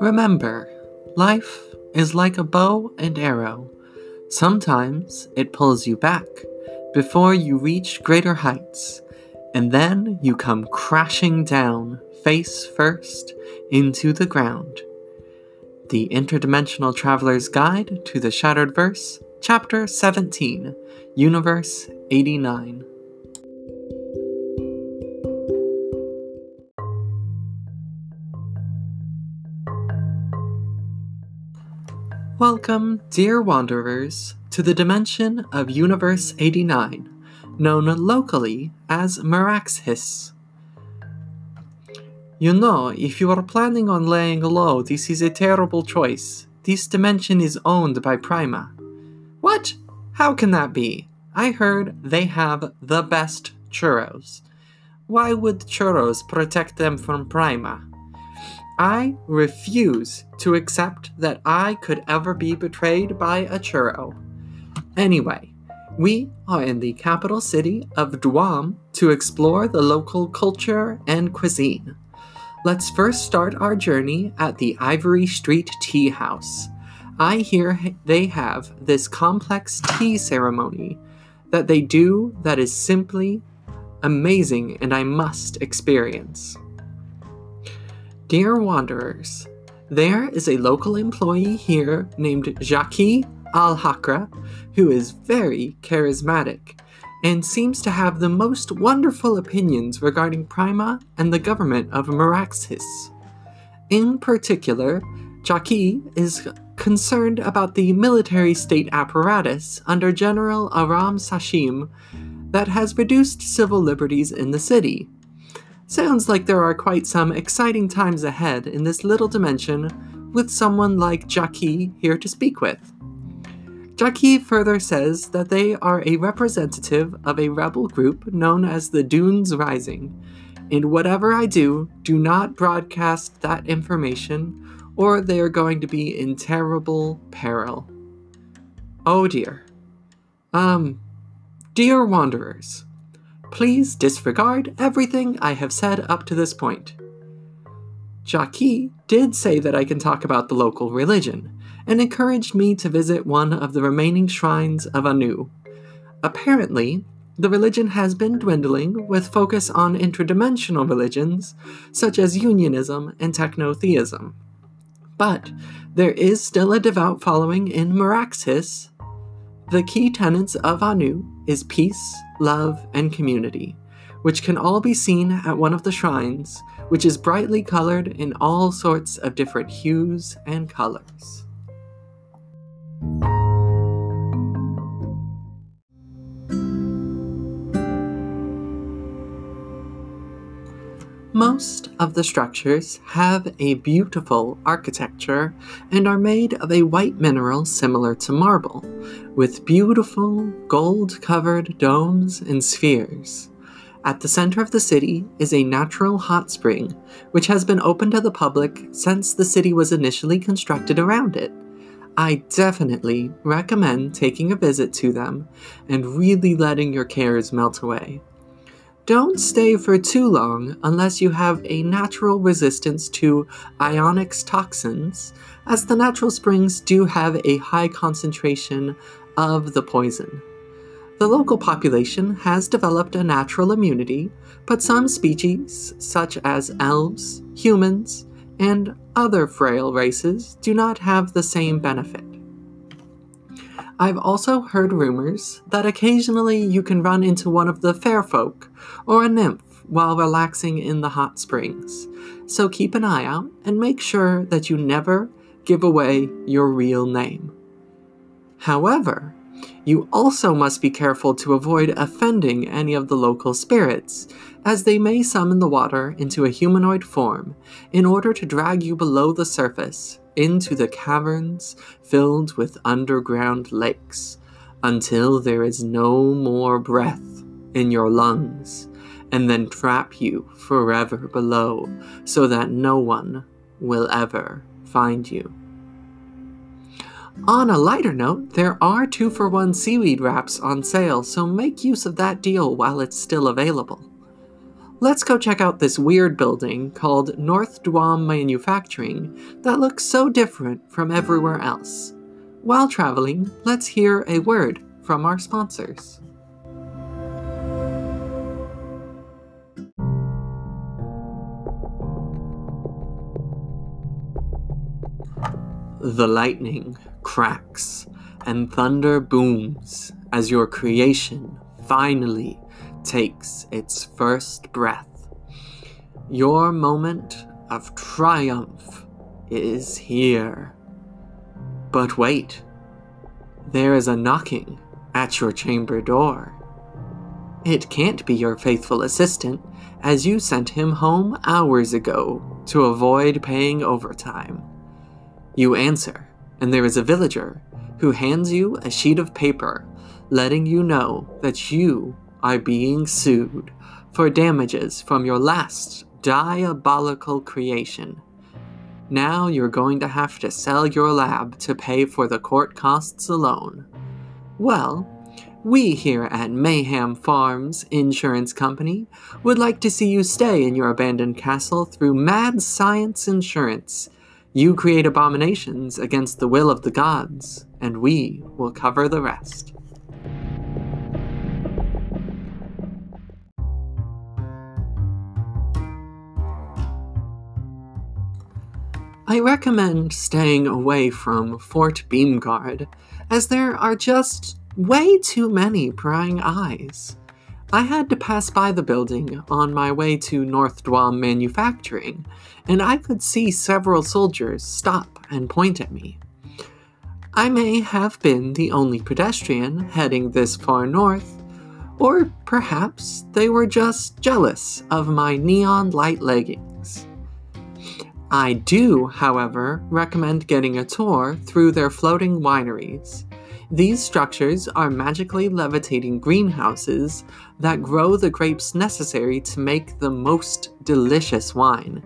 Remember, life is like a bow and arrow. Sometimes it pulls you back before you reach greater heights, and then you come crashing down, face first, into the ground. The Interdimensional Traveler's Guide to the Shattered Verse, Chapter 17, Universe 89. Welcome, dear wanderers, to the dimension of Universe 89, known locally as Meraxis. You know, if you are planning on laying low, this is a terrible choice. This dimension is owned by Prima. What? How can that be? I heard they have the best churros. Why would churros protect them from Prima? I refuse to accept that I could ever be betrayed by a churro. Anyway, we are in the capital city of Duam to explore the local culture and cuisine. Let's first start our journey at the Ivory Street Tea House. I hear they have this complex tea ceremony that they do that is simply amazing and I must experience. Dear Wanderers, there is a local employee here named Jackie Al Hakra who is very charismatic and seems to have the most wonderful opinions regarding Prima and the government of Meraxis. In particular, Jackie is concerned about the military state apparatus under General Aram Sashim that has reduced civil liberties in the city Sounds like there are quite some exciting times ahead in this little dimension with someone like Jackie here to speak with. Jackie further says that they are a representative of a rebel group known as the Dunes Rising, and whatever I do, do not broadcast that information, or they are going to be in terrible peril. Oh dear. Um, dear wanderers, Please disregard everything I have said up to this point. Jackie did say that I can talk about the local religion, and encouraged me to visit one of the remaining shrines of Anu. Apparently, the religion has been dwindling with focus on interdimensional religions, such as unionism and technotheism. But there is still a devout following in Meraxis. The key tenets of Anu is peace, love, and community, which can all be seen at one of the shrines, which is brightly colored in all sorts of different hues and colors. Most of the structures have a beautiful architecture and are made of a white mineral similar to marble, with beautiful gold covered domes and spheres. At the center of the city is a natural hot spring, which has been open to the public since the city was initially constructed around it. I definitely recommend taking a visit to them and really letting your cares melt away. Don't stay for too long unless you have a natural resistance to Ionix toxins, as the natural springs do have a high concentration of the poison. The local population has developed a natural immunity, but some species, such as elves, humans, and other frail races, do not have the same benefit. I've also heard rumors that occasionally you can run into one of the fair folk or a nymph while relaxing in the hot springs, so keep an eye out and make sure that you never give away your real name. However, you also must be careful to avoid offending any of the local spirits, as they may summon the water into a humanoid form in order to drag you below the surface into the caverns filled with underground lakes until there is no more breath in your lungs, and then trap you forever below so that no one will ever find you. On a lighter note, there are two for one seaweed wraps on sale, so make use of that deal while it's still available. Let's go check out this weird building called North Duam Manufacturing that looks so different from everywhere else. While traveling, let's hear a word from our sponsors. The lightning cracks and thunder booms as your creation finally takes its first breath. Your moment of triumph is here. But wait, there is a knocking at your chamber door. It can't be your faithful assistant, as you sent him home hours ago to avoid paying overtime. You answer, and there is a villager who hands you a sheet of paper letting you know that you are being sued for damages from your last diabolical creation. Now you're going to have to sell your lab to pay for the court costs alone. Well, we here at Mayhem Farms Insurance Company would like to see you stay in your abandoned castle through Mad Science Insurance you create abominations against the will of the gods, and we will cover the rest. I recommend staying away from Fort Beamguard, as there are just way too many prying eyes. I had to pass by the building on my way to North Duam Manufacturing, and I could see several soldiers stop and point at me. I may have been the only pedestrian heading this far north, or perhaps they were just jealous of my neon light leggings. I do, however, recommend getting a tour through their floating wineries. These structures are magically levitating greenhouses that grow the grapes necessary to make the most delicious wine.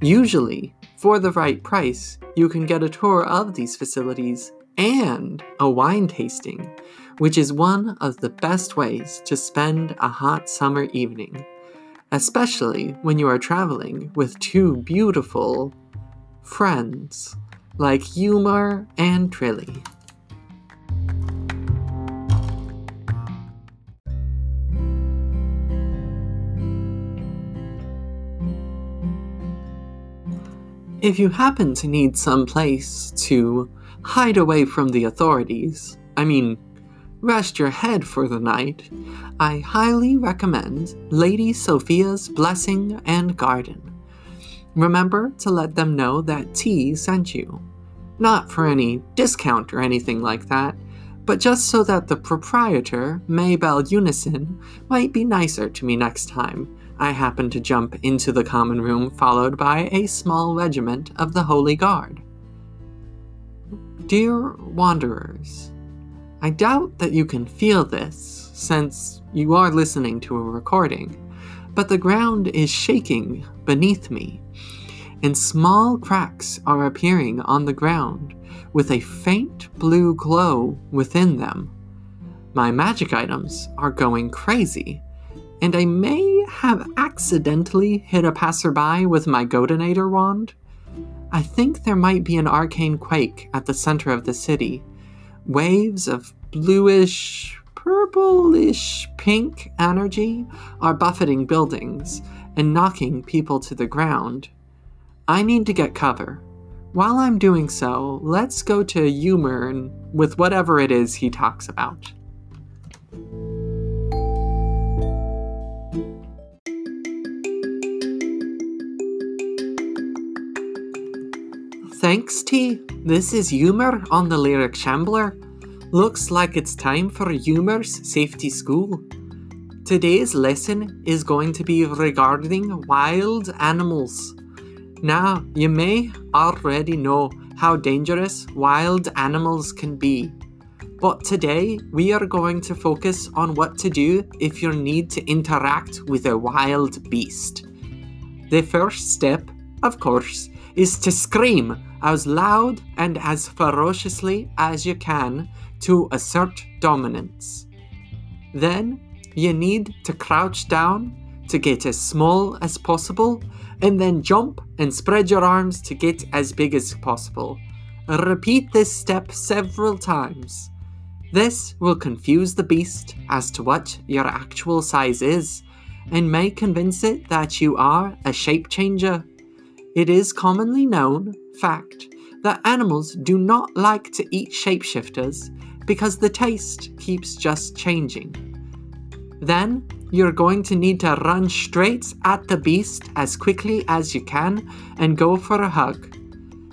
Usually, for the right price, you can get a tour of these facilities and a wine tasting, which is one of the best ways to spend a hot summer evening, especially when you are traveling with two beautiful friends like Humor and Trilly. If you happen to need some place to hide away from the authorities, I mean, rest your head for the night, I highly recommend Lady Sophia's Blessing and Garden. Remember to let them know that T sent you. Not for any discount or anything like that, but just so that the proprietor, Maybell Unison, might be nicer to me next time I happened to jump into the common room, followed by a small regiment of the Holy Guard. Dear Wanderers, I doubt that you can feel this, since you are listening to a recording, but the ground is shaking beneath me, and small cracks are appearing on the ground with a faint blue glow within them. My magic items are going crazy and I may have accidentally hit a passerby with my Godinator wand. I think there might be an arcane quake at the center of the city. Waves of bluish, purplish pink energy are buffeting buildings and knocking people to the ground. I need to get cover. While I'm doing so, let's go to Humor with whatever it is he talks about. Thanks, T. This is Humor on the Lyric Shambler. Looks like it's time for Humor's Safety School. Today's lesson is going to be regarding wild animals. Now, you may already know how dangerous wild animals can be. But today, we are going to focus on what to do if you need to interact with a wild beast. The first step, of course, is to scream as loud and as ferociously as you can to assert dominance. Then you need to crouch down to get as small as possible, and then jump and spread your arms to get as big as possible. Repeat this step several times. This will confuse the beast as to what your actual size is, and may convince it that you are a shape changer. It is commonly known fact that animals do not like to eat shapeshifters because the taste keeps just changing. Then you're going to need to run straight at the beast as quickly as you can and go for a hug.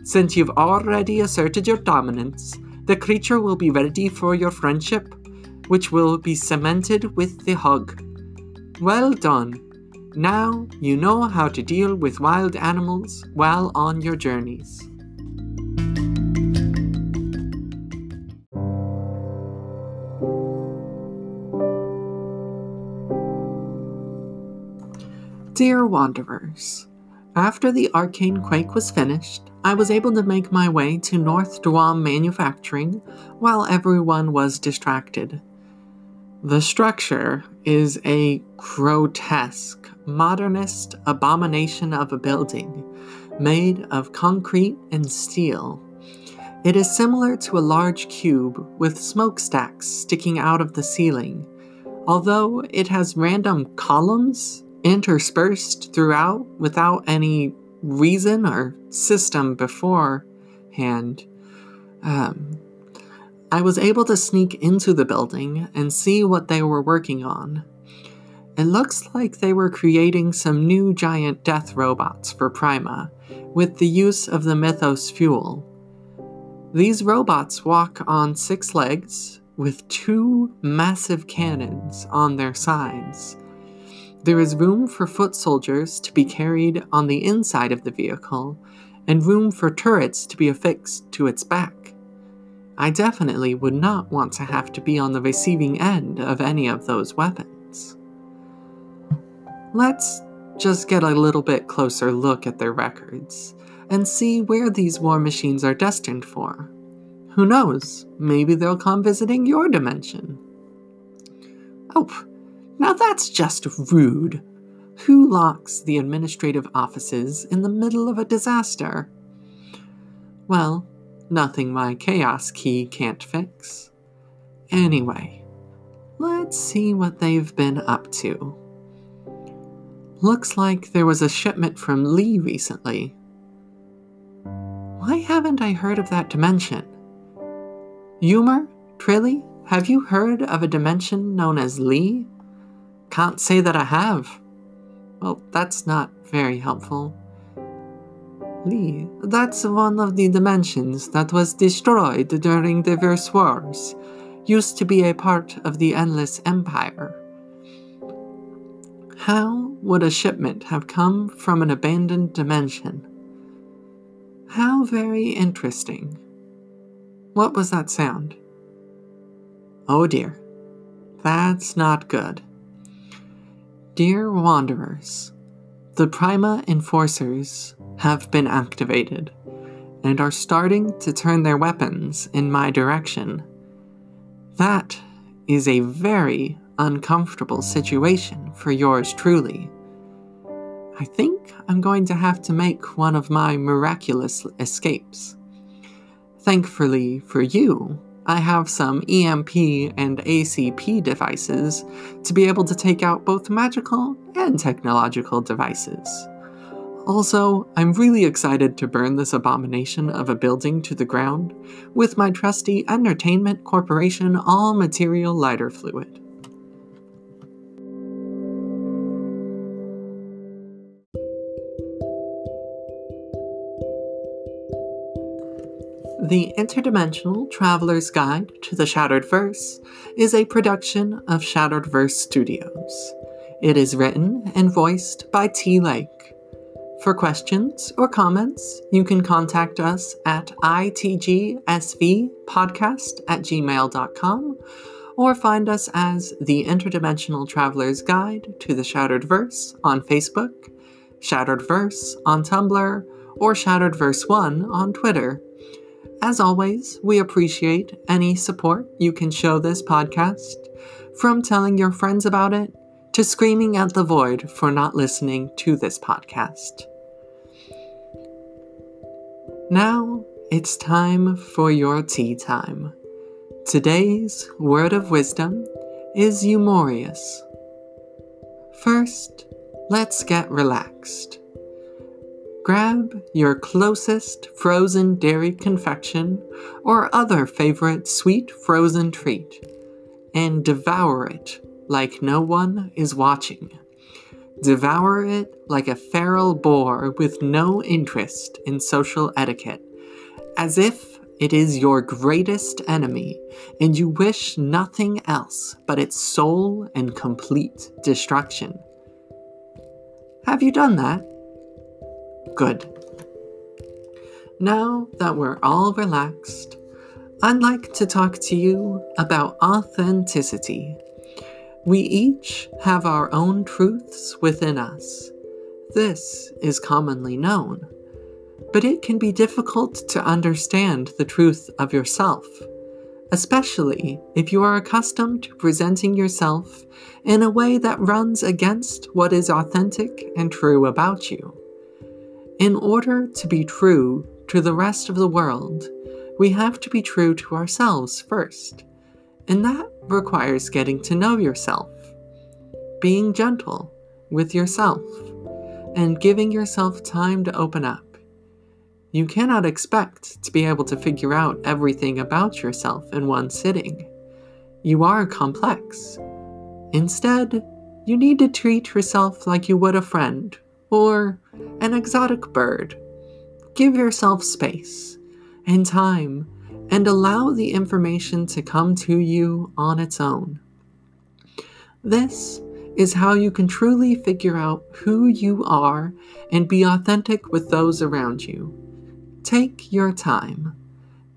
Since you've already asserted your dominance, the creature will be ready for your friendship, which will be cemented with the hug. Well done. Now you know how to deal with wild animals while on your journeys. Dear Wanderers, after the Arcane Quake was finished, I was able to make my way to North Duam Manufacturing while everyone was distracted. The structure is a grotesque, modernist abomination of a building made of concrete and steel. It is similar to a large cube with smokestacks sticking out of the ceiling, although it has random columns interspersed throughout without any reason or system beforehand. Um, I was able to sneak into the building and see what they were working on. It looks like they were creating some new giant death robots for Prima with the use of the Mythos fuel. These robots walk on six legs with two massive cannons on their sides there is room for foot soldiers to be carried on the inside of the vehicle, and room for turrets to be affixed to its back. I definitely would not want to have to be on the receiving end of any of those weapons. Let's just get a little bit closer look at their records and see where these war machines are destined for. Who knows? Maybe they'll come visiting your dimension. Oh, now that's just rude. Who locks the administrative offices in the middle of a disaster? Well, nothing my chaos key can't fix. Anyway, let's see what they've been up to. Looks like there was a shipment from Lee recently. Why haven't I heard of that dimension? Humor, Trilly, have you heard of a dimension known as Lee? Can't say that I have. Well, that's not very helpful. Lee, that's one of the dimensions that was destroyed during the diverse wars. Used to be a part of the Endless Empire. How would a shipment have come from an abandoned dimension? How very interesting. What was that sound? Oh dear. That's not good. Dear Wanderers, the Prima Enforcers have been activated and are starting to turn their weapons in my direction. That is a very uncomfortable situation for yours truly. I think I'm going to have to make one of my miraculous escapes. Thankfully for you, I have some EMP and ACP devices to be able to take out both magical and technological devices. Also, I'm really excited to burn this abomination of a building to the ground with my trusty Entertainment Corporation all material lighter fluid. The Interdimensional Traveler's Guide to the Shattered Verse is a production of Shattered Verse Studios. It is written and voiced by T. Lake. For questions or comments, you can contact us at itgsvpodcast at gmail.com or find us as The Interdimensional Traveler's Guide to the Shattered Verse on Facebook, Shattered Verse on Tumblr, or Shattered Verse 1 on Twitter. As always, we appreciate any support you can show this podcast, from telling your friends about it to screaming at the void for not listening to this podcast. Now it's time for your tea time. Today's word of wisdom is Eumoreus. First, let's get relaxed. Grab your closest frozen dairy confection or other favorite sweet frozen treat and devour it like no one is watching. Devour it like a feral boar with no interest in social etiquette, as if it is your greatest enemy and you wish nothing else but its sole and complete destruction. Have you done that? Good. Now that we're all relaxed, I'd like to talk to you about authenticity. We each have our own truths within us. This is commonly known, but it can be difficult to understand the truth of yourself, especially if you are accustomed to presenting yourself in a way that runs against what is authentic and true about you. In order to be true to the rest of the world, we have to be true to ourselves first. And that requires getting to know yourself, being gentle with yourself, and giving yourself time to open up. You cannot expect to be able to figure out everything about yourself in one sitting. You are complex. Instead, you need to treat yourself like you would a friend or an exotic bird. Give yourself space and time and allow the information to come to you on its own. This is how you can truly figure out who you are and be authentic with those around you. Take your time.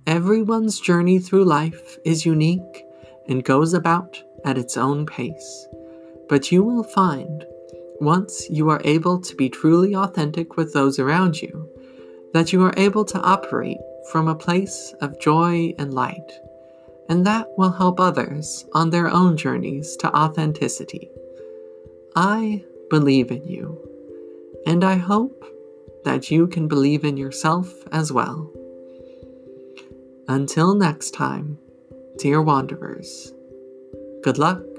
Everyone's journey through life is unique and goes about at its own pace, but you will find once you are able to be truly authentic with those around you, that you are able to operate from a place of joy and light, and that will help others on their own journeys to authenticity. I believe in you, and I hope that you can believe in yourself as well. Until next time, dear wanderers, good luck.